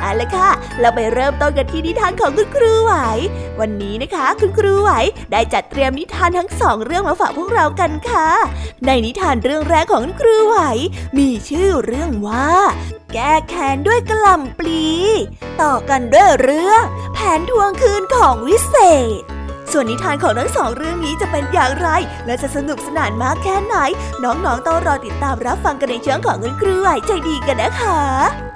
เอาละค่ะ เราไปเริ่มต้นกันที่นิทานของคุณครูไหว วันนี้นะคะ คุณครูไหวได้จัดเตรียมนิทานทั้งสองเรื่องมาฝากพวกเรากันค่ะ ในนิทานเรื่องแรกของคุณครูไหว มีชื่อเรื่องว่า แก้แค้นด้วยกระล่ำปลี ต่อกันด้วยเรื่อง แผนทวงคืนของวิเศษส่วนนิทานของทั้งสองเรื่องนี้จะเป็นอย่างไร และจะสนุกสนานมากแค่ไหน น้องๆต้องรอติดตามรับฟังกันในช่วงของคุณครูไหวใจดีกันนะคะ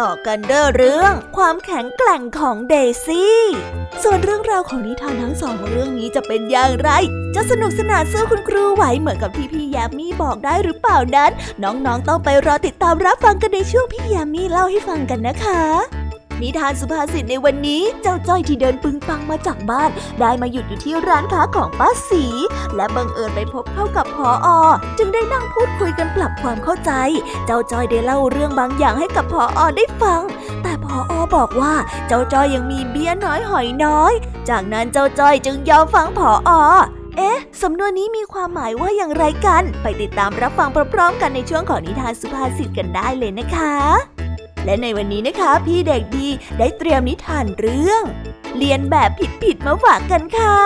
ต่อกันด้วยเรื่องความแข็งแกร่งของเดซี่ ส่วนเรื่องราวของนิทานทั้งสองเรื่องนี้จะเป็นอย่างไร จะสนุกสนานสู้คุณครูไหวเหมือนกับที่พี่ยามีบอกได้หรือเปล่านั้น น้องๆต้องไปรอติดตามรับฟังกันในช่วงพี่ยามีเล่าให้ฟังกันนะคะ นิทานสุภาษิตในวันนี้เจ้าจ้อยที่เดินปึงปังมาจากบ้าน ได้มาหยุดอยู่ที่ร้านค้าของป้าสี และบังเอิญไปพบเข้ากับพออ จึงได้นั่งพูดคุยกันปรับความเข้าใจ เจ้าจ้อยได้เล่าเรื่องบางอย่างให้กับพออได้ฟัง แต่พออบอกว่าเจ้าจ้อยยังมีเบี้ยน้อยหอยน้อย จากนั้นเจ้าจ้อยจึงยอมฟังพออเอ๊ะ สำนวนนี้มีความหมายว่าอย่างไรกัน ไปติดตามรับฟังพร้อมๆกันในช่วงของนิทานสุภาษิตกันได้เลยนะคะ และในวันนี้นะคะพี่เด็กดีได้เตรียมนิทานเรื่อง เรียนแบบผิดๆมาฝากกันค่ะ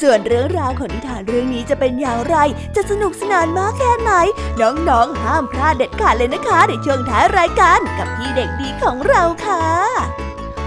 ส่วนเรื่องราวของนิทานเรื่องนี้จะเป็นอย่างไร จะสนุกสนานมากแค่ไหน น้องๆ ห้ามพลาดเด็ดขาดเลยนะคะในช่วงท้ายรายการกับพี่เด็กดีของเราค่ะ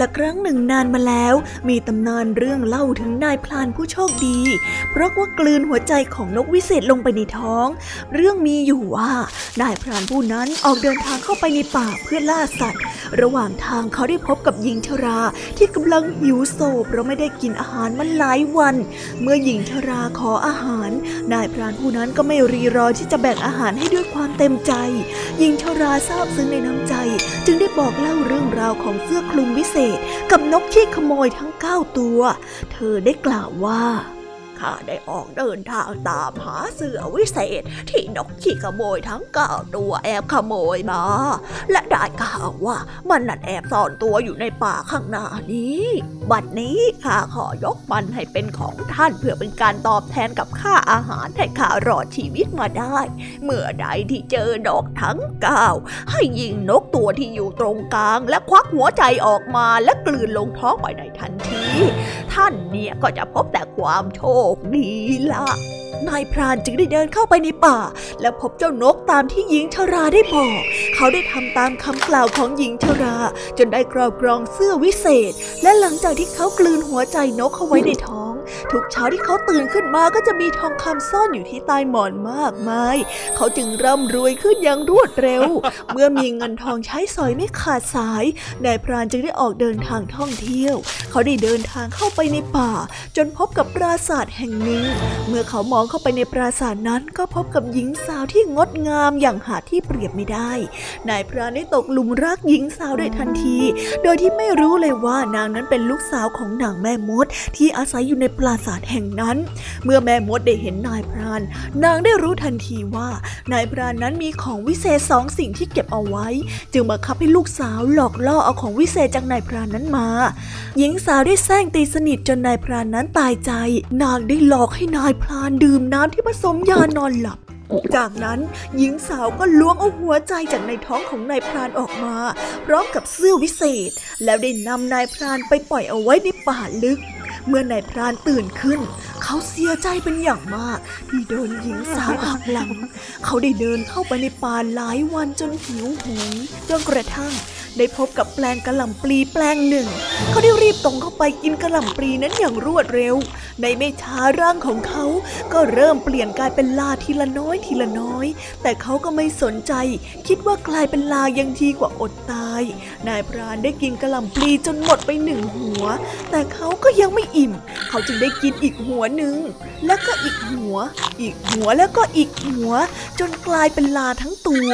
ละครั้งหนึ่งนานมาแล้ว มีตำนานเรื่องเล่าถึงนายพลานผู้โชคดี เพราะว่ากลืนหัวใจของนกวิเศษลงไปในท้อง เรื่องมีอยู่ว่านายพรานผู้นั้นออกเดินทางเข้าไปในป่าเพื่อล่าสัตว์ ระหว่างทางเขาได้พบกับหญิงชรา ที่กำลังหิวโซเพราะไม่ได้กินอาหารมาหลายวัน เมื่อหญิงชราขออาหาร นายพรานผู้นั้นก็ไม่รีรอที่จะแบ่งอาหารให้ด้วยความเต็มใจ หญิงชราทราบซึ้งในน้ำใจ จึงได้บอกเล่าเรื่องราวของเสื้อคลุมวิเศษกับนกขี้ขโมยทั้งเก้าตัว เธอได้กล่าวว่า ข้าได้ออกเดินทางตามหาเสือวิเศษ ที่นกขี้ขโมยทั้งเก้าตัวแอบขโมยมา และได้ข่าวว่ามันนั่นแอบซ่อนตัวอยู่ในป่าข้างหน้านี้ บัดนี้ข้าขอยกมันให้เป็นของท่านเพื่อเป็นการตอบแทนกับค่าอาหารให้ข้ารอดชีวิตมาได้ เมื่อใดที่เจอนกทั้งเก้าให้ยิงนกตัวที่อยู่ตรงกลาง และควักหัวใจออกมาและกลืนลงท้องไปในทันที ท่านเนี่ยก็จะพบแต่ความโชคดีละนายพรานจึงได้เดินเข้าไปในป่า และพบเจ้านกตามที่หญิงชราได้บอก เขาได้ทำตามคำกล่าวของหญิงชรา จนได้ครอบครองเสื้อวิเศษ และหลังจากที่เขากลืนหัวใจนกเข้าไว้ในท้อง ทุกเช้าที่เขาตื่นขึ้นมาก็จะมีทองคำซ่อนอยู่ที่ใต้หมอนมากมาย เขาจึงร่ำรวยขึ้นอย่างรวดเร็ว เมื่อมีเงินทองใช้สอยไม่ขาดสายนายพรานจึงได้ออกเดินทางท่องเที่ยว เขาได้เดินทางเข้าไปในป่า จนพบกับปราสาทแห่งหนึ่งเมื่อเขามองเข้าไปในปราสาทนั้นก็พบกับหญิงสาวที่งดงามอย่างหาที่เปรียบไม่ได้ นายพรานได้ตกหลุมรักหญิงสาวโดยทันที โดยที่ไม่รู้เลยว่านางนั้นเป็นลูกสาวของนางแม่มดที่อาศัยอยู่ในปราสาทแห่งนั้น เมื่อแม่มดได้เห็นนายพราน นางได้รู้ทันทีว่านายพรานนั้นมีของวิเศษสองสิ่งที่เก็บเอาไว้ จึงบังคับให้ลูกสาวหลอกล่อเอาของวิเศษจากนายพรานนั้นมา หญิงสาวได้แซงตีสนิทจนนายพรานนั้นตายใจ นางได้หลอกให้นายพรานดื่มน้ำที่ผสมยานอนหลับจากนั้นหญิงสาวก็ล้วงเอาหัวใจจากในท้องของนายพรานออกมา พร้อมกับเสื้อวิเศษ แล้วได้นำนายพรานไปปล่อยเอาไว้ในป่าลึก เมื่อนายพรานตื่นขึ้น เขาเสียใจเป็นอย่างมาก ที่โดนหญิงสาวหักหลัง เขาได้เดินเข้าไปในป่าหลายวันจนหิวโหยจนกระทั่ง ได้พบกับแปลงกระหล่ำปลีแปลงหนึ่ง เขาได้รีบตรงเข้าไปกินกระหล่ำปลีนั้นอย่างรวดเร็ว ในไม่ช้าร่างของเขาก็เริ่มเปลี่ยนกลายเป็นลาทีละน้อยทีละน้อย แต่เขาก็ไม่สนใจ คิดว่ากลายเป็นลายังดีกว่าอดตาย นายพรานได้กินกระหล่ำปลีจนหมดไปหนึ่งหัว แต่เขาก็ยังไม่อิ่ม เขาจึงได้กินอีกหัวหนึ่งแล้วก็อีกหัว อีกหัวแล้วก็อีกหัว จนกลายเป็นลาทั้งตัว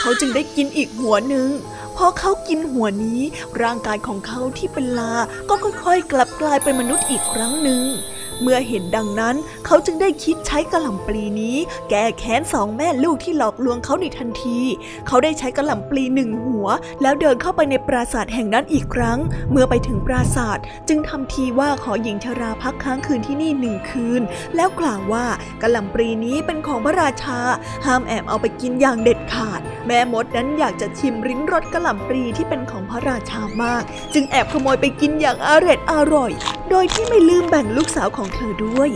เขาจึงได้กินอีกหัวหนึ่ง อเขากินหัวนี้ ร่างกายของเขาที่เป็นลา ก็ค่อยๆ กลับกลายเป็นมนุษย์อีกครั้งหนึ่ง เมื่อเห็นดังนั้นเขาจึงได้คิดใช้กระหล่ำปลีนี้ แก้แค้นสองแม่ลูกที่หลอกลวงเขาในทันที เขาได้ใช้กระหล่ำปลีหนึ่งหัว แล้วเดินเข้าไปในปราสาทแห่งนั้นอีกครั้ง เมื่อไปถึงปราสาทจึงทำทีว่าขอหญิงชราพักค้างคืนที่นี่หนึ่งคืน แล้วกล่าวว่ากระหล่ำปลีนี้เป็นของพระราชา ห้ามแอบเอาไปกินอย่างเด็ดขาด แม่มดนั้นอยากจะชิมริ้นรสกระหล่ำปลีที่เป็นของพระราชามาก จึงแอบขโมยไปกินอย่างอร่อยอร่อย โดยที่ไม่ลืมแบ่งลูกสาวของเธอด้วย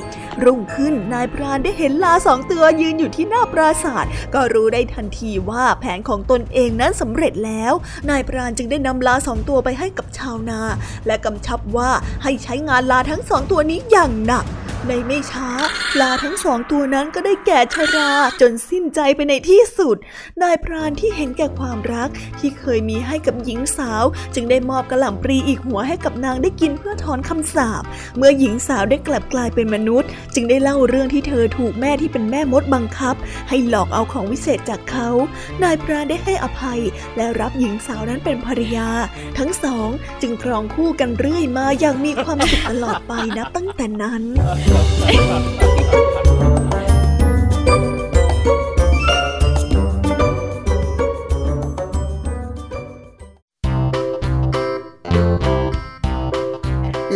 รุ่งขึ้นนายพรานได้เห็นลาสองตัวยืนอยู่ที่หน้าปราสาทก็รู้ได้ทันทีว่าแผนของตนเองนั้นสำเร็จแล้ว นายพรานจึงได้นำลาสองตัวไปให้กับชาวนา และกำชับว่าให้ใช้งานลาทั้งสองตัวนี้อย่างหนักในไม่ช้าปลาทั้งสองตัวนั้นก็ได้แก่ชราจนสิ้นใจไปในที่สุด นายพรานที่เห็นแก่ความรักที่เคยมีให้กับหญิงสาว จึงได้มอบกระหล่ำปลีอีกหัวให้กับนางได้กินเพื่อถอนคำสาปเมื่อหญิงสาวได้กลบกลายเป็นมนุษย์ จึงได้เล่าเรื่องที่เธอถูกแม่ที่เป็นแม่มดบังคับ ให้หลอกเอาของวิเศษจากเขา นายพรานได้ให้อภัย และรับหญิงสาวนั้นเป็นภรรยา ทั้งสองจึงครองคู่กันเรื่อยมาอย่างมีความสุขตลอดไปนับตั้งแต่นั้น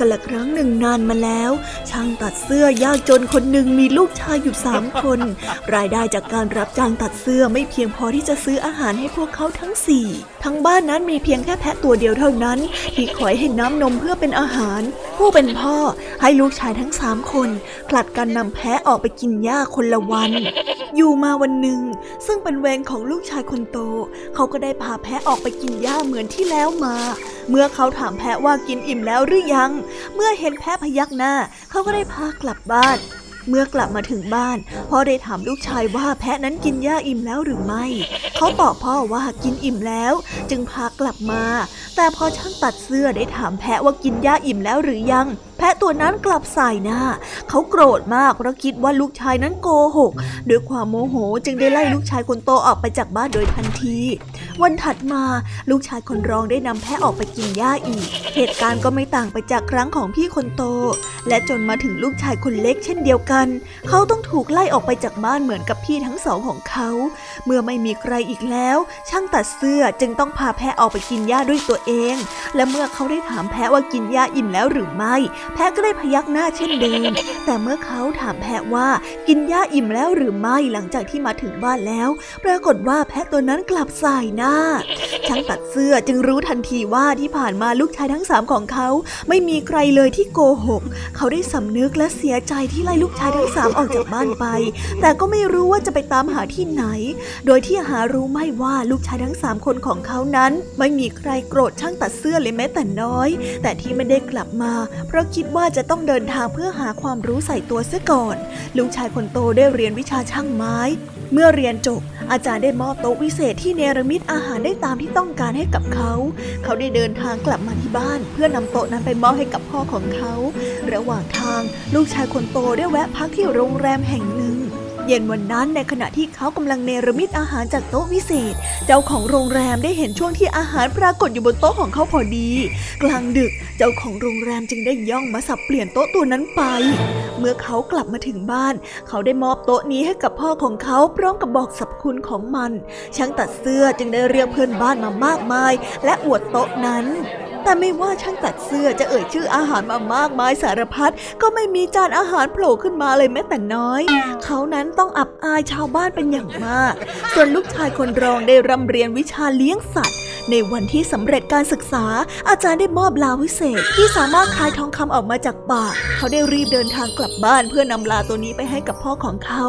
กันละครั้งหนึ่งนานมาแล้วางตัดเสื้อยากจนคนหนึ่งมีลูกชายอยู่สามคน รายได้จากการรับจ้างตัดเสื้อไม่เพียงพอที่จะซื้ออาหารให้พวกเขาทั้งสี่ทั้งบ้านนั้นมีเพียงแค่แพะตัวเดียวเท่านั้น ที่คอยให้น้ำนมเพื่อเป็นอาหาร ผู้เป็นพ่อให้ลูกชายทั้งสามคนผลัดกันนำแพะออกไปกินหญ้าคนละวัน อยู่มาวันหนึ่ง ซึ่งเป็นเวรของลูกชายคนโต เขาก็ได้พาแพะออกไปกินหญ้าเหมือนที่แล้วมา เมื่อเขาถามแพะว่ากินอิ่มแล้วหรือยัง เมื่อเห็นแพะพยักหน้าเขาก็็ได้พากลับบ้าน เมื่อกลับมาถึงบ้าน พ่อได้ถามลูกชายว่าแพะนั้นกินหญ้าอิ่มแล้วหรือไม่ เขาตอบพ่อว่ากินอิ่มแล้ว จึงพากลับมา แต่พอช่างตัดเสื้อได้ถามแพะว่ากินหญ้าอิ่มแล้วหรือยัง แพะตัวนั้นกลับใส่หน้า เขาโกรธมากเพราะคิดว่าลูกชายนั้นโกหก ด้วยความโมโหจึงได้ไล่ลูกชายคนโตออกไปจากบ้านโดยทันที วันถัดมาลูกชายคนรองได้นำแพะออกไปกินหญ้าอีก เหตุการณ์ก็ไม่ต่างไปจากครั้งของพี่คนโต และจนมาถึงลูกชายคนเล็กเช่นเดียวกัน เขาต้องถูกไล่ออกไปจากบ้านเหมือนกับพี่ทั้งสองของเขา เมื่อไม่มีใครอีกแล้ว ช่างตัดเสื้อจึงต้องพาแพะออกไปกินหญ้าด้วยตัวเอง และเมื่อเขาได้ถามแพะว่ากินหญ้าอิ่มแล้วหรือไม่แพะก็ได้พยักหน้าเช่นเดิม แต่เมื่อเขาถามแพะว่ากินหญ้าอิ่มแล้วหรือไม่หลังจากที่มาถึงบ้านแล้ว ปรากฏว่าแพะตัวนั้นกลับสายหน้า ช่างตัดเสื้อจึงรู้ทันทีว่าที่ผ่านมาลูกชายทั้งสามของเขาไม่มีใครเลยที่โกหก เขาได้สำนึกและเสียใจที่ไล่ลูกชายทั้งสามออกจากบ้านไป แต่ก็ไม่รู้ว่าจะไปตามหาที่ไหน โดยที่หารู้ไม่ว่าลูกชายทั้งสามคนของเขานั้น ไม่มีใครโกรธช่างตัดเสื้อเลยแม้แต่น้อย แต่ที่ไม่ได้กลับมาเพราะคิดิดว่าจะต้องเดินทางเพื่อหาความรู้ใส่ตัวเสียก่อนลูกชายคนโตได้เรียนวิชาช่างไม้ เมื่อเรียนจบ อาจารย์ได้มอบโต๊ะวิเศษที่เนรมิตอาหารได้ตามที่ต้องการให้กับเขา เขาได้เดินทางกลับมาที่บ้าน เพื่อนำโต๊ะนั้นไปมอบให้กับพ่อของเขา ระหว่างทางลูกชายคนโตได้แวะพักที่โรงแรมแห่งหนึ่ง เย็นวันนั้นในขณะที่เขากำลังเนรมิตอาหารจากโต๊ะวิเศษ เจ้าของโรงแรมได้เห็นช่วงที่อาหารปรากฏอยู่บนโต๊ะของเขาพอดี กลางดึกเจ้าของโรงแรมจึงได้ย่องมาสับเปลี่ยนโต๊ะตัวนั้นไป เมื่อเขากลับมาถึงบ้าน เขาได้มอบโต๊ะนี้ให้กับพ่อของเขาพร้อมกับบอกสรรพคุณของมัน ช่างตัดเสื้อจึงได้เรียกเพื่อนบ้านมามากมาย และอวดโต๊ะนั้น แต่ไม่ว่าช่างตัดเสื้อจะเอ่ยชื่ออาหารมามากมายสารพัดก็ไม่มีจานอาหารโผล่ขึ้นมาเลยแม้แต่น้อย เขานั้นต้องอับอายชาวบ้านเป็นอย่างมาก ส่วนลูกชายคนรองได้ร่ำเรียนวิชาเลี้ยงสัตว์ ในวันที่สำเร็จการศึกษา อาจารย์ได้มอบลาวิเศษ ที่สามารถคายทองคำออกมาจากปาก เขาได้รีบเดินทางกลับบ้านเพื่อนำลาตัวนี้ไปให้กับพ่อของเขา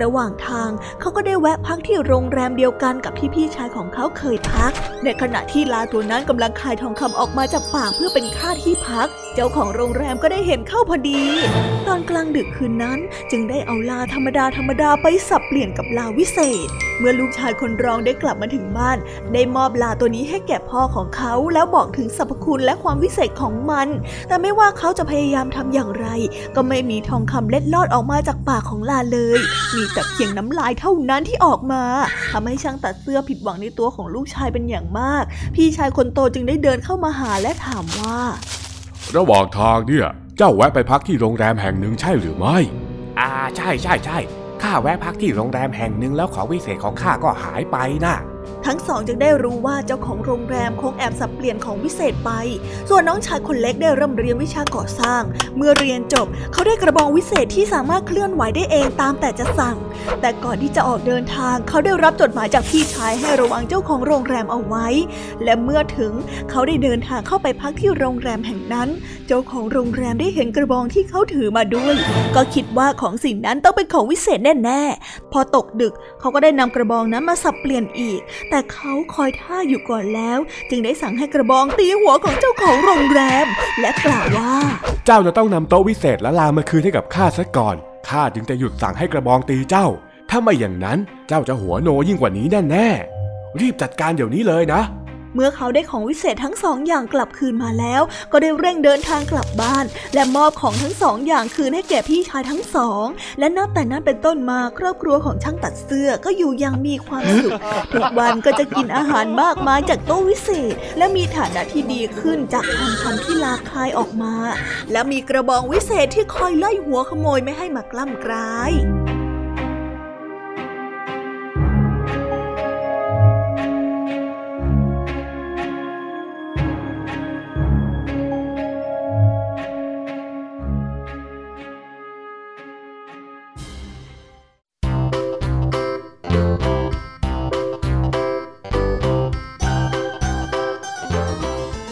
ระหว่างทางเขาก็ได้แวะพักที่โรงแรมเดียวกันกับที่พี่ชายของเขาเคยพัก ในขณะที่ลาตัวนั้นกำลังคายทองคำออกมาจากปากเพื่อเป็นค่าที่พัก เจ้าของโรงแรมก็ได้เห็นเข้าพอดี ตอนกลางดึกคืนนั้นจึงได้เอาลาธรรมดาธรรมดาไปสับเปลี่ยนกับลาวิเศษ เมื่อลูกชายคนรองได้กลับมาถึงบ้าน ได้มอบลาตัวนี้ให้แก่พ่อของเขาแล้วบอกถึงสรรพคุณและความวิเศษของมัน แต่ไม่ว่าเขาจะพยายามทำอย่างไร ก็ไม่มีทองคำเล็ดลอดออกมาจากปากของลาเลย มีแต่เพียงน้ำลายเท่านั้นที่ออกมาทำให้ช่างตัดเสื้อผิดหวังในตัวของลูกชายเป็นอย่างมาก พี่ชายคนโตจึงได้เดินเข้ามาหาและถามว่า ระหว่างทางเนี่ยเจ้าแวะไปพักที่โรงแรมแห่งหนึ่งใช่หรือไม่ อ่าใช่ใช่ใช่ข้าแวะพักที่โรงแรมแห่งหนึ่งแล้วของวิเศษของข้าก็หายไปน่ะ ทั้งสองจึงได้รู้ว่าเจ้าของโรงแรมคงแอบสับเปลี่ยนของวิเศษไป ส่วนน้องชายคนเล็กได้เริ่มเรียนวิชาก่อสร้าง เมื่อเรียนจบเขาได้กระบองวิเศษที่สามารถเคลื่อนไหวได้เองตามแต่จะสั่ง แต่ก่อนที่จะออกเดินทาง เขาได้รับจดหมายจากพี่ชายให้ระวังเจ้าของโรงแรมเอาไว้ และเมื่อถึงเขาได้เดินทางเข้าไปพักที่โรงแรมแห่งนั้น เจ้าของโรงแรมได้เห็นกระบองที่เขาถือมาด้วย ก็คิดว่าของสิ่งนั้นต้องเป็นของวิเศษแน่ๆพอตกดึกเขาก็ได้นำกระบองนั้นมาสับเปลี่ยนอีก แต่แต่เขาคอยท่าอยู่ก่อนแล้ว จึงได้สั่งให้กระบองตีหัวของเจ้าของโรงแรม และกล่าวว่า เจ้าจะต้องนำโต๊ะวิเศษและลามาคืนให้กับข้าซะก่อนข้าจึงจะหยุดสั่งให้กระบองตีเจ้า ถ้าไม่อย่างนั้นเจ้าจะหัวโนยิ่งกว่านี้แน่ๆรีบจัดการเดี๋ยวนี้เลยนะ เมื่อเขาได้ของวิเศษทั้งสองอย่างกลับคืนมาแล้ว ก็ได้เร่งเดินทางกลับบ้าน และมอบของทั้งสองอย่างคืนให้แก่พี่ชายทั้งสอง และนับแต่นั้นเป็นต้นมาครอบครัวของช่างตัดเสื้อก็อยู่อย่างมีความสุขทุกวันก็จะกินอาหารมากมายจากโต๊ะวิเศษ และมีฐานะที่ดีขึ้นจากคำคำที่ลาคายออกมา และมีกระบองวิเศษที่คอยไล่หัวขโมยไม่ให้มากล้ำกลาย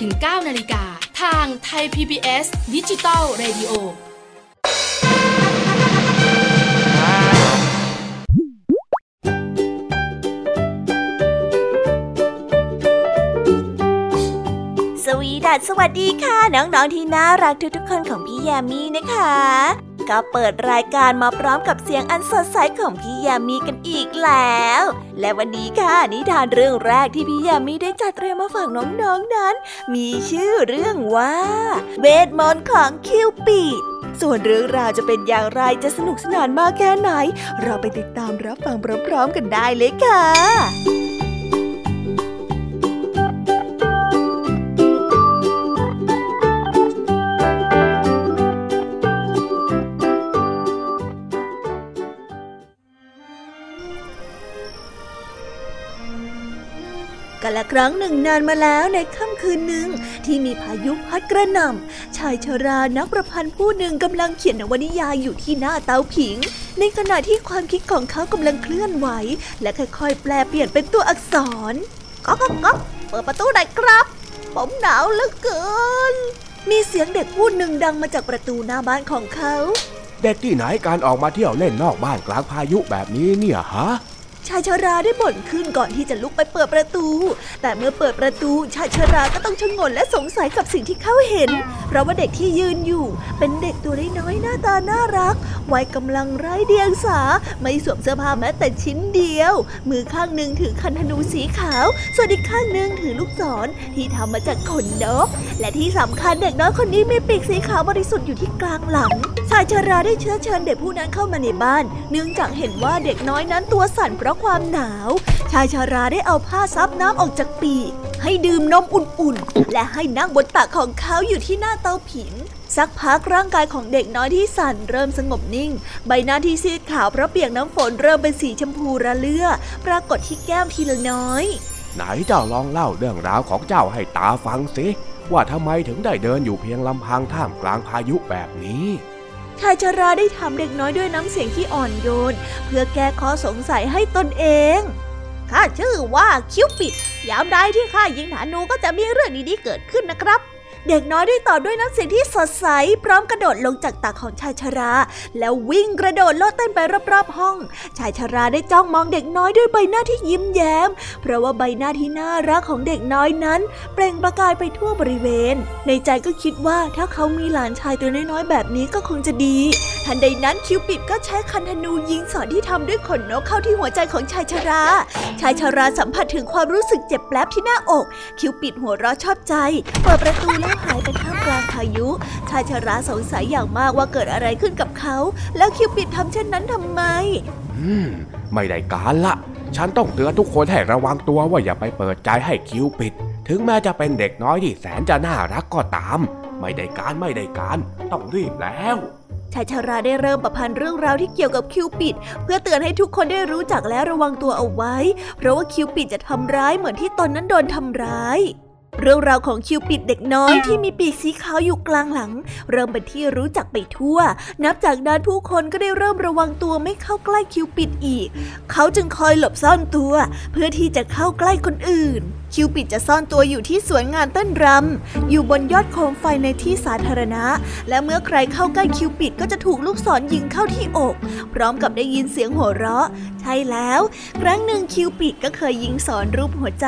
ถึง 9 นาฬิกา ทางไทย PBS ดิจิตอล Radio สวีดัสสวัสดีค่ะ น้อง ๆ ที่น่ารักทุก ๆ คนของพี่แยามีนะคะ ก็เปิดรายการมาพร้อมกับเสียงอันสดใสของพี่ยามีกันอีกแล้ว และวันนี้ค่ะนิทานเรื่องแรกที่พี่ยามีได้จัดเตรียมมาฝากน้องๆนั้น มีชื่อเรื่องว่าเวทมนต์ของคิวปิดส่วนเรื่องราวจะเป็นอย่างไรจะสนุกสนานมากแค่ไหน เราไปติดตามรับฟังพร้อมๆกันได้เลยค่ะ ละครั้งหนึ่งนานมาแล้วในค่ำคืนหนึ่งที่มีพายุพัดกระหน่ำชายชรานักประพันธ์ผู้หนึ่งกำลังเขียนนวนิยายอยู่ที่หน้าเตาผิง ในขณะที่ความคิดของเขากำลังเคลื่อนไหว และค่อยๆ แปลเปลี่ยนเป็นตัวอักษรก๊อกก๊อกเปิดประตูหน่อยครับ ผมหนาวเหลือเกิน มีเสียงเด็กพูดหนึ่งดังมาจากประตูหน้าบ้านของเขา เด็กที่ไหนการออกมาเที่ยวเล่นนอกบ้านกลางพายุแบบนี้เนี่ยฮะ ชายชาราได้บ่นขึ้นก่อนที่จะลุกไปเปิดประตู แต่เมื่อเปิดประตูชายชาราก็ต้องชะงนและสงสัยกับสิ่งที่เขาเห็น เพราะว่าเด็กที่ยืนอยู่ เป็นเด็กตัวน้อยหน้าตาน่ารัก วัยกำลังไร้เดียงสา ไม่สวมเสื้อผ้าแม้แต่ชิ้นเดียว มือข้างหนึ่งถือคันธนูสีขาว ส่วนอีกข้างหนึ่งถือลูกศรที่ทำมาจากขนนก และที่สำคัญเด็กน้อยคนนี้มีปีกสีขาวบริสุทธิ์อยู่ที่กลางหลัง ชายชาราได้เชื้อเชิญเด็กผู้นั้นเข้ามาในบ้าน เนื่องจากเห็นว่าเด็กน้อยนั้นตัวสั่นเพราะความหนาว ชายชาราได้เอาผ้าซับน้ำออกจากปีก ให้ดื่มนมอุ่นๆ และให้นั่งบนตักของเขาอยู่ที่หน้าเตาผิง สักพักร่างกายของเด็กน้อยที่สั่นเริ่มสงบนิ่ง ใบหน้าที่ซีดขาวเพราะเปียกน้ำฝนเริ่มเป็นสีชมพูระเลื่อปรากฏที่แก้มทีละน้อย ไหนเจ้าลองเล่าเรื่องราวของเจ้าให้ตาฟังสิว่าทำไมถึงได้เดินอยู่เพียงลำพังท่ามกลางพายุแบบนี้ ชายชราได้ถามเด็กน้อยด้วยน้ำเสียงที่อ่อนโยน เพื่อแก้ข้อสงสัยให้ตนเองข้าชื่อว่าคิวปิด ยามใดที่ข้ายิงธนูก็จะมีเรื่องดีๆเกิดขึ้นนะครับ เด็กน้อยได้ตอบด้วยน้ำเสียงที่สดใส พร้อมกระโดดลงจากตักของชายชรา แล้ววิ่งกระโดดโลดเต้นไปรอบๆห้อง ชายชราได้จ้องมองเด็กน้อยด้วยใบหน้าที่ยิ้มแย้ม เพราะว่าใบหน้าที่น่ารักของเด็กน้อยนั้น เปล่งประกายไปทั่วบริเวณ ในใจก็คิดว่าถ้าเขามีหลานชายตัวน้อยๆแบบนี้ก็คงจะดี ทันใดนั้นคิวปิดก็ใช้คันธนูยิงสอนที่ทำด้วยขนนกเข้าที่หัวใจของชายชรา ชายชราสัมผัสถึงความรู้สึกเจ็บแปลบที่หน้าอก คิวปิดหัวเราะชอบใจ เปิดประตูแล้วหายไปท่ามกลางพายุ ชายชราสงสัยอย่างมากว่าเกิดอะไรขึ้นกับเขา แล้วคิวปิดทำเช่นนั้นทำไม อืม ไม่ได้การละ ฉันต้องเตือนทุกคนให้ระวังตัวว่าอย่าไปเปิดใจให้คิวปิด ถึงแม้จะเป็นเด็กน้อยที่แสนจะน่ารักก็ตาม ไม่ได้การไม่ได้การ ต้องรีบแล้วชายชาราได้เริ่มประพันธ์เรื่องราวที่เกี่ยวกับคิวปิด เพื่อเตือนให้ทุกคนได้รู้จักและระวังตัวเอาไว้ เพราะว่าคิวปิดจะทำร้ายเหมือนที่ตนนั้นโดนทำร้าย เรื่องราวของคิวปิดเด็กน้อยที่มีปีกสีขาวอยู่กลางหลัง เริ่มเป็นที่รู้จักไปทั่ว นับจากนั้นผู้คนก็ได้เริ่มระวังตัวไม่เข้าใกล้คิวปิดอีก เขาจึงคอยหลบซ่อนตัว เพื่อที่จะเข้าใกล้คนอื่น คิวปิดจะซ่อนตัวอยู่ที่สวนงานเต้นรำอยู่บนยอดโคมไฟในที่สาธารณะ และเมื่อใครเข้าใกล้คิวปิดก็จะถูกลูกศรยิงเข้าที่อก พร้อมกับได้ยินเสียงหัวเราะ ใช่แล้ว ครั้งหนึ่งคิวปิดก็เคยยิงสอนรูปหัวใจ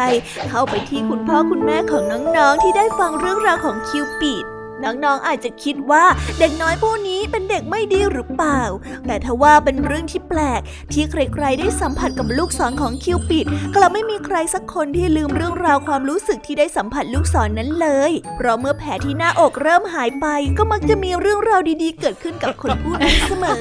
เข้าไปที่คุณพ่อคุณแม่ของน้องๆที่ได้ฟังเรื่องราวของคิวปิด น้องๆอาจจะคิดว่าเด็กน้อยผู้นี้เป็นเด็กไม่ดีหรือเปล่า แต่ทว่าเป็นเรื่องที่แปลก ที่ใครๆได้สัมผัสกับลูกศรของคิวปิดกลับไม่มีใครสักคนที่ลืมเรื่องราวความรู้สึกที่ได้สัมผัสลูกศรนนั้นเลย เพราะเมื่อแผลที่หน้าอกเริ่มหายไปก็มักจะมีเรื่องราวดีๆ เกิดขึ้นกับคนผู้นั้นเสมอ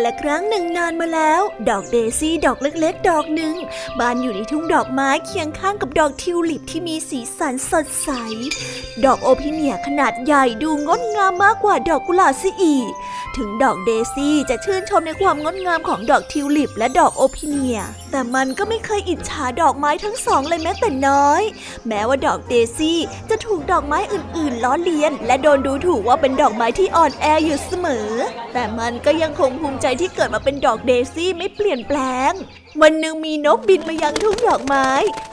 กันละครั้งหนึ่งนานมาแล้ว ดอกเดซี่ดอกเล็กๆ ดอกหนึ่งบานอยู่ในทุ่งดอกไม้เคียงข้างกับดอกทิวลิปที่มีสีสันสดใส ดอกโอพิเนียขนาดใหญ่ดูงดงามมากกว่าดอกกุหลาบซะอีก ถึงดอกเดซี่จะชื่นชมในความงดงามของดอกทิวลิป และดอกโอพิเนีย แต่มันก็ไม่เคยอิจฉาดอกไม้ทั้งสองเลยแม้แต่น้อย แม้ว่าดอกเดซี่จะถูกดอกไม้อื่นๆ ล้อเลียน และโดนดูถูกว่าเป็นดอกไม้ที่อ่อนแออยู่เสมอ แต่มันก็ยังคงภูมิใจที่เกิดมาเป็นดอกเดซี่ไม่เปลี่ยนแปลง วันหนึ่งมีนกบินมายังทุ่งดอกไม้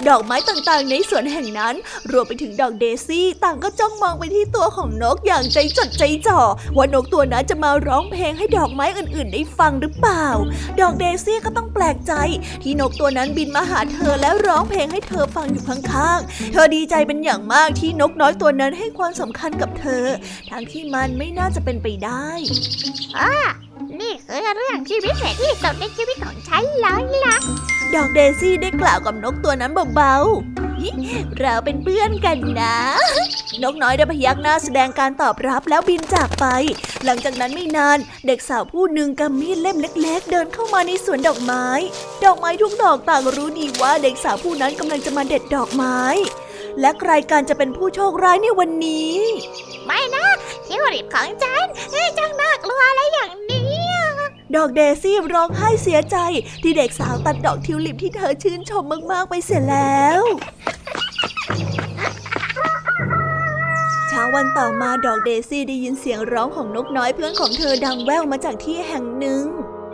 ดอกไม้ต่างๆ ในสวนแห่งนั้น รวมไปถึงดอกเดซี่ ต่างก็จ้องมองไปที่ตัวของนกอย่างใจจดใจจ่อ ว่านกตัวนั้นจะมาร้องเพลงให้ดอกไม้อื่นๆ ได้ฟังหรือเปล่า ดอกเดซี่ก็ต้องแปลกใจ ที่นกตัวนั้นบินมาหาเธอแล้วร้องเพลงให้เธอฟังอยู่ข้างๆ เธอดีใจเป็นอย่างมากที่นกน้อยตัวนั้นให้ความสำคัญกับเธอ ทั้งที่มันไม่น่าจะเป็นไปได้อ่านี่คือเรื่องชีวิตแสนที่สุดในชีวิตของฉันเลยล่ะดอกเดซี่ได้กล่าวกับนกตัวนั้นเบาๆ เราเป็นเพื่อนกันนะ นกน้อยได้พยักหน้าแสดงการตอบรับแล้วบินจากไป หลังจากนั้นไม่นานเด็กสาวผู้หนึ่งกำมีดเล่มเล็ก ๆ เดินเข้ามาในสวนดอกไม้ ดอกไม้ทุกดอกต่างรู้ดีว่าเด็กสาวผู้นั้นกำลังจะมาเด็ดดอกไม้ และใครการจะเป็นผู้โชคร้ายในวันนี้ ไม่นะคิวริบของฉันจังน่ากลัวอะไรอย่างนี้ ดอกเดซี่ร้องไห้เสียใจที่เด็กสาวตัดดอกทิวลิปที่เธอชื่นชมมาก ๆ ไปเสียแล้วเช้าวันต่อมาดอกเดซี่ได้ยินเสียงร้องของนกน้อยเพื่อนของเธอดังแว่วมาจากที่แห่งหนึ่ง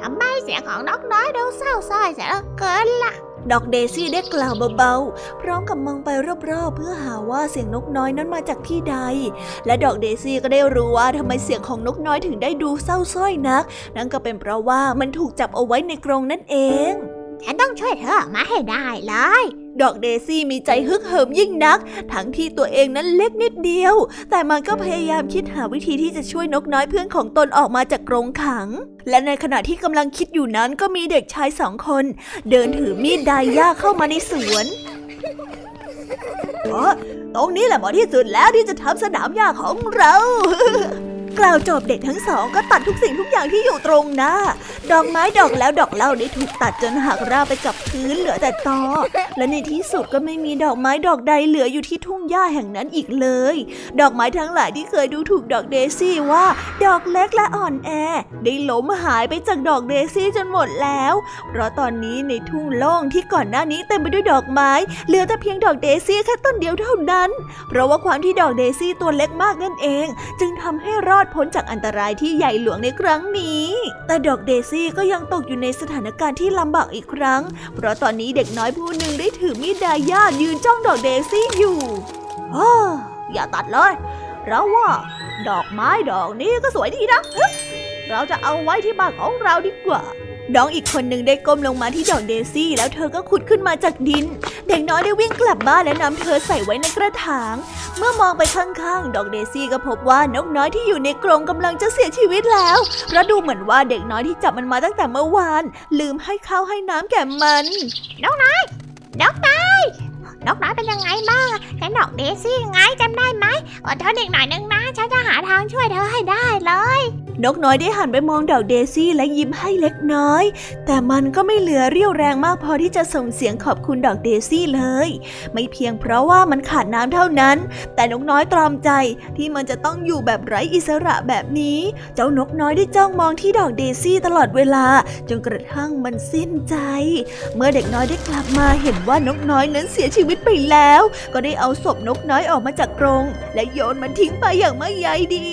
ทำไมเสียงของนกน้อยดูเศร้าส้อยเสียเกินล่ะ ดอกเดซี่ได้กล่าวเบาๆ พร้อมกับมองไปรอบๆ เพื่อหาว่าเสียงนกน้อยนั้นมาจากที่ใด และดอกเดซี่ก็ได้รู้ว่าทำไมเสียงของนกน้อยถึงได้ดูเศร้าส้อยนัก นั่นก็เป็นเพราะว่ามันถูกจับเอาไว้ในกรงนั่นเอง ฉันต้องช่วยเธอออกมาให้ได้เลย ดอกเดซี่มีใจฮึกเหิมยิ่งนัก ทั้งที่ตัวเองนั้นเล็กนิดเดียว แต่มันก็พยายามคิดหาวิธีที่จะช่วยนกน้อยเพื่อนของตนออกมาจากกรงขัง และในขณะที่กำลังคิดอยู่นั้นก็มีเด็กชายสองคน เดินถือมีดไดย่าเข้ามาในสวนอ๋อตรงนี้แหละเหมาะที่สุดแล้วที่จะทำสนามหญ้าของเรา กล่าวจบเด็กทั้งสองก็ตัดทุกสิ่งทุกอย่างที่อยู่ตรงหน้า ดอกไม้ดอกแล้วดอกเล่าได้ถูกตัดจนหักราบไปกับพื้นเหลือแต่ตอ และในที่สุดก็ไม่มีดอกไม้ดอกใดเหลืออยู่ที่ทุ่งหญ้าแห่งนั้นอีกเลย ดอกไม้ทั้งหลายที่เคยดูถูกดอกเดซี่ว่า ดอกเล็กและอ่อนแอ ได้ล้มหายไปจากดอกเดซี่จนหมดแล้ว เพราะตอนนี้ในทุ่งโล่งที่ก่อนหน้านี้เต็มไปด้วยดอกไม้ เหลือแต่เพียงดอกเดซี่แค่ต้นเดียวเท่านั้น เพราะว่าความที่ดอกเดซี่ตัวเล็กมากนั่นเอง จึงทำให้รอดพ้นจากอันตรายที่ใหญ่หลวงในครั้งนี้ แต่ดอกเดซี่ก็ยังตกอยู่ในสถานการณ์ที่ลำบากอีกครั้ง เพราะตอนนี้เด็กน้อยผู้หนึ่งได้ถือมีดดายายืนจ้องดอกเดซี่อยู่อ้อย่าตัดเลยเราว่า ดอกไม้ดอกนี้ก็สวยดีนะ เราจะเอาไว้ที่บ้านของเราดีกว่า น้องอีกคนหนึ่งได้ก้มลงมาที่ดอกเดซี่ แล้วเธอก็ขุดขึ้นมาจากดิน เด็กน้อยได้วิ่งกลับบ้านและนำเธอใส่ไว้ในกระถาง เมื่อมองไปข้างๆ ดอกเดซี่ก็พบว่านกน้อยที่อยู่ในกรงกำลังจะเสียชีวิตแล้วเพราะดูเหมือนว่าเด็กน้อยที่จับมันมาตั้งแต่เมื่อวาน ลืมให้ข้าวให้น้ำแก่มัน นกน้อยนกน้อย นกน้อยเป็นยังไงบ้างแค่ดอกเดซี่ไงจำได้ไหมอดทนอีกหน่อยนึงนะ ฉันจะหาทางช่วยเธอให้ได้เลย นกน้อยได้หันไปมองดอกเดซี่และยิ้มให้เล็กน้อย แต่มันก็ไม่เหลือเรี่ยวแรงมากพอที่จะส่งเสียงขอบคุณดอกเดซี่เลย ไม่เพียงเพราะว่ามันขาดน้ำเท่านั้น แต่นกน้อยตรอมใจที่มันจะต้องอยู่แบบไร้อิสระแบบนี้ เจ้านกน้อยได้จ้องมองที่ดอกเดซี่ตลอดเวลาจนกระทั่งมันสิ้นใจ เมื่อเด็กน้อยได้กลับมาเห็นว่านกน้อยนั้นเสียชีวิตไปแล้ว ก็ได้เอาศพนกน้อยออกมาจากกรง และโยนมันทิ้งไปอย่างไม่ใยดี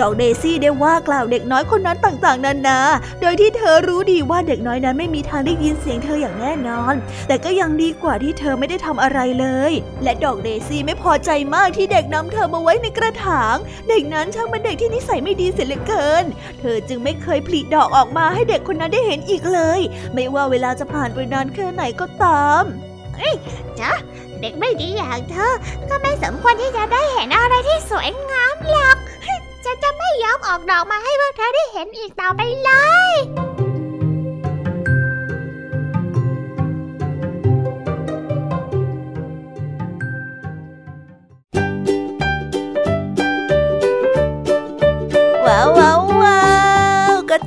ดอกเดซี่ได้ว่ากล่าวเด็กน้อยคนนั้นต่างๆนานา โดยที่เธอรู้ดีว่าเด็กน้อยนั้นไม่มีทางได้ยินเสียงเธออย่างแน่นอน แต่ก็ยังดีกว่าที่เธอไม่ได้ทำอะไรเลย และดอกเดซี่ไม่พอใจมากที่เด็กนำเธอมาไว้ในกระถาง เด็กนั้นช่างเป็นเด็กที่นิสัยไม่ดีเสียเหลือเกิน เธอจึงไม่เคยผลิดอกออกมาให้เด็กคนนั้นได้เห็นอีกเลย ไม่ว่าเวลาจะผ่านไปนานแค่ไหนก็ตามเด็กไม่ดีอย่างเธอ ก็ไม่สมควรที่จะได้เห็นอะไรที่สวยงามหรอก ฉันจะไม่ยอมออกดอกมาให้พวกเธอได้เห็นอีกต่อไปเลย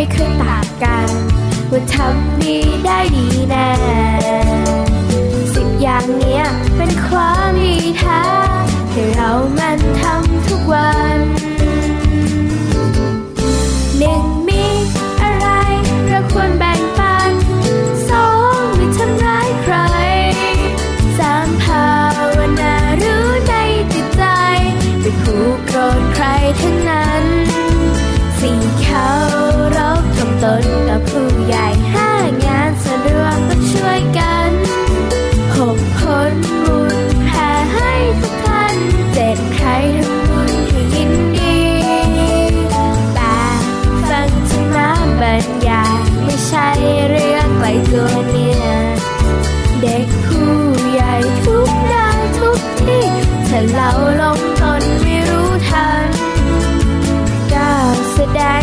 ไม่เคยต่างกันว่าทำดีได้ดีแน่สิบอย่างเนี้ยเป็นความดีแท้แค่เรามันทำ ตนกับผู้ใหญ่ห้างานส่วนรวมต้องช่วยกันหกคนบุญแผ่ให้ทุกท่านเจ็ดใครทำบุญให้ยินดีแปดฟังธรรมะบรรยายไม่ใช่เรื่องไกลตัวเนี่ยเด็กผู้ใหญ่ทุกได้ทุกที่ถ้าเราลงตนไม่รู้ทันก้าวแสดง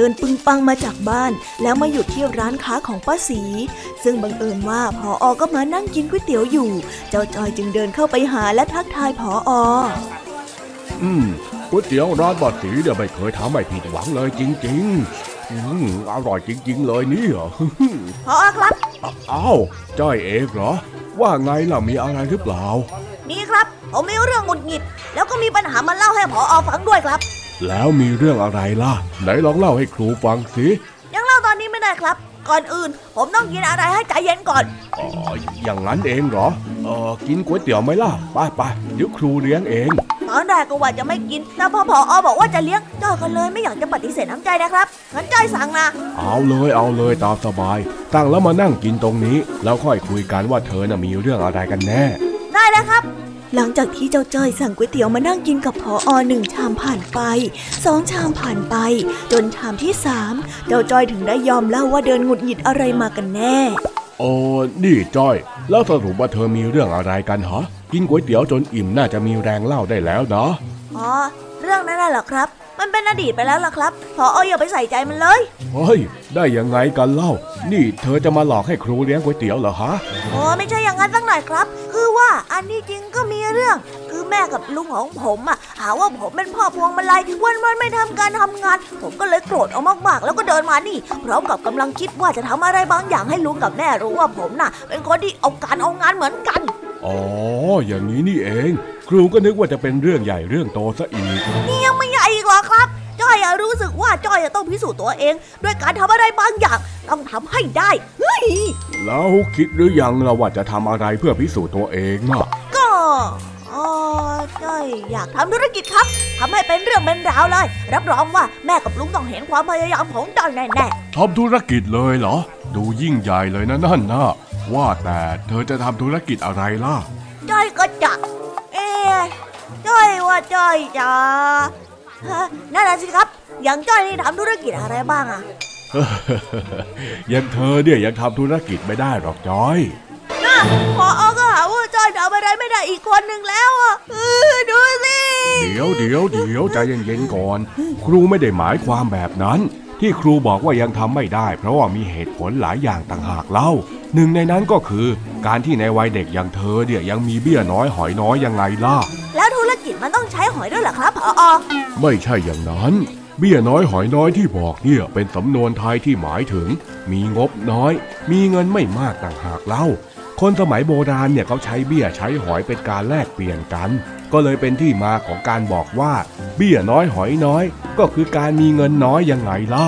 ดินปึงปังมาจากบ้าน แล้วมาหยุดที่ร้านค้าของป้าสี ซึ่งบังเอิญว่าพออก็มานั่งกินก๋วยเตี๋ยวอยู่ เจ้าจ้อยจึงเดินเข้าไปหาและทักทายพอออืมก๋วยเตี๋ยวร้านบาสีเนี่ยไม่เคยทำให้ผิดหวังเลยจริง ๆอืมอร่อยจริง ๆ เลยเนี่ยพออครับอ้าวจ้อยเอกเหรอ ว่าไงล่ะมีอะไรหรือเปล่านี่ครับ ผมมีเรื่องหงุดหงิด แล้วก็มีปัญหามาเล่าให้พออฟังด้วยครับ แล้วมีเรื่องอะไรล่ะ ไหนลองเล่าให้ครูฟังสิยังเล่าตอนนี้ไม่ได้ครับ ก่อนอื่น ผมต้องกินอะไรให้ใจเย็นก่อนอ๋ออย่างนั้นเองเหรอเออกินก๋วยเตี๋ยวไหมล่ะไปไปเดี๋ยวครูเลี้ยงเองตอนแรกก็ว่าจะไม่กิน แต่พอพออบอกว่าจะเลี้ยงจ้อยก็เลยไม่อยากจะปฏิเสธน้ำใจนะครับงั้นจ้อยสั่งนะ เอาเลยเอาเลยตามสบาย ตั้งแล้วมานั่งกินตรงนี้ แล้วค่อยคุยกันว่าเธอน่ะมีเรื่องอะไรกันแน่ ได้แล้วครับ หลังจากที่เจ้าจ้อยสั่งก๋วยเตี๋ยวมานั่งกินกับพออหนึ่งชามผ่านไปสองชามผ่านไป จนชามที่สามเจ้าจ้อยถึงได้ยอมเล่าว่าเดินหงุดหงิดอะไรมากันแน่โอ้นี่จ้อย แล้วสรุปว่าเธอมีเรื่องอะไรกันฮะกินก๋วยเตี๋ยวจนอิ่มน่าจะมีแรงเล่าได้แล้วนะอ๋อเรื่องนั้นน่ะเหรอครับ มันเป็นอดีตไปแล้วล่ะครับพอออย่าไปใส่ใจมันเลย เฮ้ย ได้ยังไงกันเล่า นี่เธอจะมาหลอกให้ครูเลี้ยงก๋วยเตี๋ยวเหรอฮะอ๋อไม่ใช่อย่างนั้นสักหน่อยครับ คือว่าอันที่จริงก็มีเรื่อง คือแม่กับลุงของผมอะหาว่าผมเป็นพ่อพวงมาลัยวันวันๆไม่ทำการทำงาน ผมก็เลยโกรธเอามากๆ แล้วก็เดินมานี่พร้อมกับกำลังคิดว่าจะทำอะไรบางอย่างให้ลุงกับแม่รู้ว่าผมน่ะ เป็นคนที่เอาการเอางานเหมือนกันอ๋ออย่างนี้นี่เอง ครูก็นึกว่าจะเป็นเรื่องใหญ่เรื่องโตซะอีกนี่ยังไม่ใหญ่ อยอะรู้สึกว่าจ้อยอะต้องพิสูจน์ตัวเอง ด้วยการทำอะไรบางอย่างต้องทำให้ได้เฮ้ยแล้วคิดหรือยังเราว่าจะทำอะไรเพื่อพิสูจน์ตัวเองน่ะก็อ๋อจ้อยอยากทำธุรกิจครับทำให้เป็นเรื่องเป็นราวเลย รับรองว่าแม่กับลุงต้องเห็นความพยายามของจ้อยแน่ทำธุรกิจเลยเหรอ ดูยิ่งใหญ่เลยนะนั่นนะว่าแต่เธอจะทำธุรกิจอะไรล่ะๆจ้อยก็จะ เอ๊ะจ้อยว่าจ้อยจะ ฮะนั่นแหละสิครับ อย่างจ้อยนี่ทำธุรกิจอะไรบ้างอะยังเธอเนี่ยยังทำธุรกิจไม่ได้หรอกจอยน่ะพออก็หาว่าจ้อยทำอะไรไม่ได้อีกคนหนึ่งแล้วอะเออดูสิเดี๋ยวเดี๋ยวเดี๋ยวใจเย็นๆก่อน ครูไม่ได้หมายความแบบนั้น ที่ครูบอกว่ายังทำไม่ได้ เพราะว่ามีเหตุผลหลายอย่างต่างหากเล่า หนึ่งในนั้นก็คือการที่ในวัยเด็กอย่างเธอเนี่ยยังมีเบี้ยน้อยหอยน้อยยังไงล่ะ แล้วธุรกิจมันต้องใช้หอยด้วยเหรอครับพออไม่ใช่อย่างนั้น เบี้ยน้อยหอยน้อยที่บอกเนี่ยเป็นสำนวนไทยที่หมายถึง มีงบน้อย มีเงินไม่มากต่างหากเล่า คนสมัยโบราณเนี่ยเขาใช้เบี้ยใช้หอยเป็นการแลกเปลี่ยนกัน ก็เลยเป็นที่มาของการบอกว่า เบี้ยน้อยหอยน้อย ก็คือการมีเงินน้อยยังไงล่ะ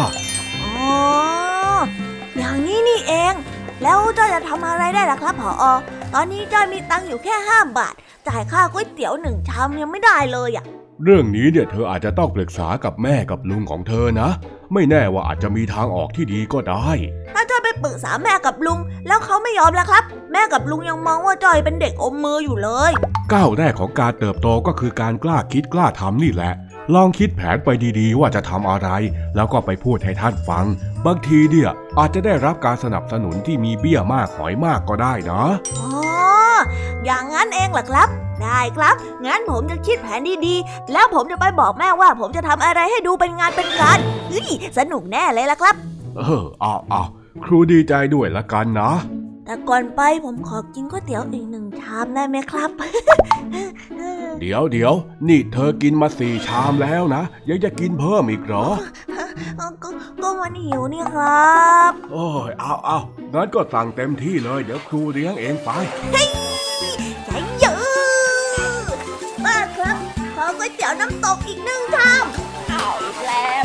แล้วจ้อยจะทำอะไรได้ล่ะครับผออตอนนี้จ้อยมีตังค์อยู่แค่ห้าบาท จ่ายค่าก๋วยเตี๋ยวหนึ่งชามยังไม่ได้เลยอะ เรื่องนี้เนี่ยเธออาจจะต้องปรึกษากับแม่กับลุงของเธอนะ ไม่แน่ว่าอาจจะมีทางออกที่ดีก็ได้ ถ้าจ้อยไปปรึกษาแม่กับลุง แล้วเขาไม่ยอมแล้วครับ แม่กับลุงยังมองว่าจ้อยเป็นเด็กอมมืออยู่เลย ก้าวแรกของการเติบโตก็คือการกล้าคิดกล้าทำนี่แหละลองคิดแผนไปดีๆ ว่าจะทำอะไร แล้วก็ไปพูดให้ท่านฟัง บางทีเนี่ยอาจจะได้รับการสนับสนุนที่มีเบี้ยมากหอยมากก็ได้นะอ๋ออย่างนั้นเองเหรอครับ ได้ครับ งั้นผมจะคิดแผนดีๆ แล้วผมจะไปบอกแม่ว่า ผมจะทำอะไรให้ดูเป็นงานเป็นการเฮ้ยสนุกแน่เลยล่ะครับ เออเอาเอาครูดีใจด้วยละกันนะ แต่ก่อนไปผมขอกินก๋วยเตี๋ยวอีกหนึ่งชามได้ไหมครับ เดี๋ยวเดี๋ยวนี่เธอกินมาสี่ชามแล้วนะ ยังจะกินเพิ่มอีกเหรอ ก็ก็มันหิวนี่ครับ โอ้ยเอาเอางั้นก็สั่งเต็มที่เลย เดี๋ยวครูเลี้ยงเองไปใจเยอะป้าครับ ขอก๋วยเตี๋ยวน้ำตกอีกหนึ่งชามเอาอีกแล้ว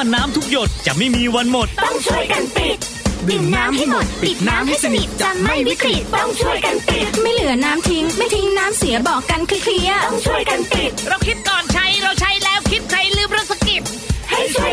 ว่าน้ำทุกหยดจะไม่มีวันหมด ต้องช่วยกันปิด ดื่มน้ำให้หมด ปิดน้ำให้สนิทจะไม่วิกฤตต้องช่วยกันปิด ไม่เหลือน้ำทิ้ง ไม่ทิ้งน้ำเสียบอกกันเคลียร์ต้องช่วยกันปิด เราคิดก่อนใช้เราใช้แล้วคิดใครลืมเรื่องสกิปให้ช่วย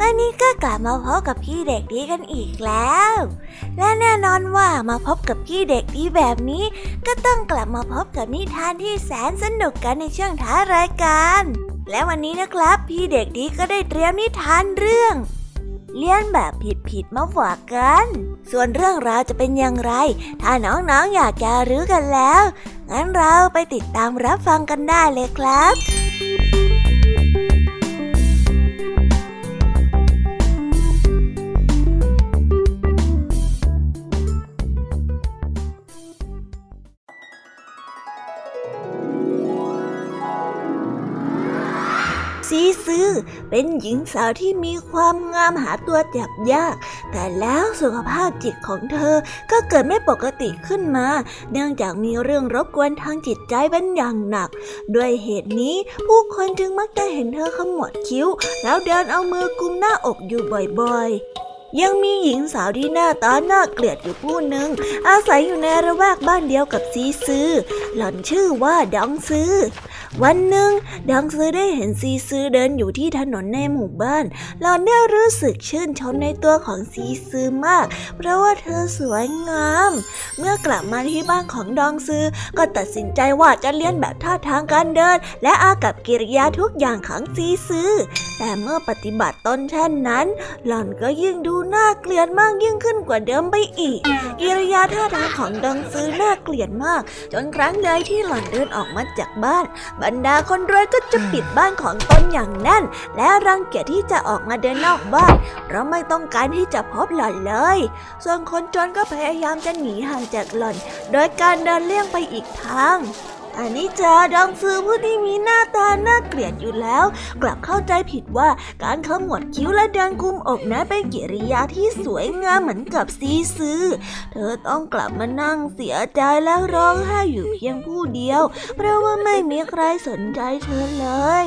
วันนี้ก็กลับมาพบกับพี่เด็กดีกันอีกแล้ว และแน่นอนว่ามาพบกับพี่เด็กดีแบบนี้ ก็ต้องกลับมาพบกับนิทานที่แสนสนุกกันในช่วงท้ารายการ และวันนี้นะครับ พี่เด็กดีก็ได้เตรียมนิทานเรื่องเลี้ยนแบบผิดๆมาฝากกัน ส่วนเรื่องราวจะเป็นอย่างไร ถ้าน้องๆออยากจะรู้กันแล้ว งั้นเราไปติดตามรับฟังกันได้เลยครับือ เป็นหญิงสาวที่มีความงามหาตัวจับยาก แต่แล้วสุขภาพจิตของเธอก็เกิดไม่ปกติขึ้นมา เนื่องจากมีเรื่องรบกวนทางจิตใจเป็นอย่างหนัก ด้วยเหตุนี้ผู้คนจึงมักจะเห็นเธอขมวดคิ้ว แล้วเดินเอามือกุมหน้าอกอยู่บ่อยๆยังมีหญิงสาวที่หน้าตาน่าเกลียดอยู่ผู้หนึ่ง อาศัยอยู่ในระแวกบ้านเดียวกับซีซือ หล่อนชื่อว่าดองซือ วันหนึ่งดองซือได้เห็นซีซือเดินอยู่ที่ถนนในหมู่บ้านหล่อนได้รู้สึกชื่นชมในตัวของซีซือมาก เพราะว่าเธอสวยงาม เมื่อกลับมาที่บ้านของดองซือก็ตัดสินใจว่าจะเลียนแบบท่าทางการเดิน และอากับกิริยาทุกอย่างของซีซือแต่เมื่อปฏิบัติตนเช่นนั้น หล่อนก็ยิ่งดูน่าเกลียดมากยิ่งขึ้นกว่าเดิมไปอีก กิริยาท่าทางของดองซือน่าเกลียดมาก จนครั้งใดที่หล่อนเดินออกมาจากบ้านบรรดาคนรวยก็จะปิดบ้านของตนอย่างแน่น และรังเกียจที่จะออกมาเดินนอกบ้านเพราะไม่ต้องการที่จะพบหล่อนเลย ส่วนคนจนก็พยายามจะหนีห่างจากหล่อน โดยการเดินเลี่ยงไปอีกทาง อันนี้จาดองซือผู้ที่มีหน้าตาน่าเกลียดอยู่แล้ว กลับเข้าใจผิดว่าการขมวดคิ้วและเดินกุมอกนั้นเป็นกิริยาที่สวยงามเหมือนกับซีซือเธอต้องกลับมานั่งเสียใจแล้วร้องไห้อยู่เพียงผู้เดียว เพราะว่าไม่มีใครสนใจเธอเลย